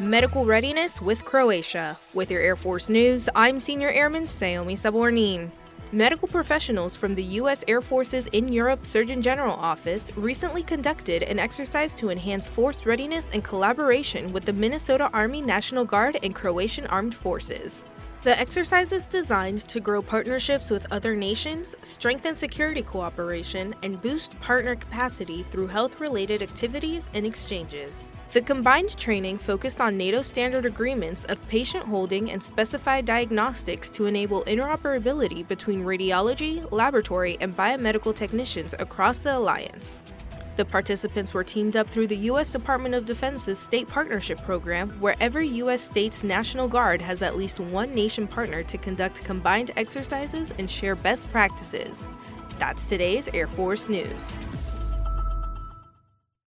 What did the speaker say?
Medical Readiness with Croatia. With your Air Force News, I'm Senior Airman Saomi Sabornin. Medical professionals from the U.S. Air Forces in Europe Surgeon General Office recently conducted an exercise to enhance force readiness and collaboration with the Minnesota Army National Guard and Croatian Armed Forces. The exercise is designed to grow partnerships with other nations, strengthen security cooperation, and boost partner capacity through health related activities and exchanges. The combined training focused on NATO standard agreements of patient holding and specified diagnostics to enable interoperability between radiology, laboratory, and biomedical technicians across the alliance. The participants were teamed up through the U.S. Department of Defense's State Partnership Program, where every U.S. state's National Guard has at least one nation partner to conduct combined exercises and share best practices. That's today's Air Force News.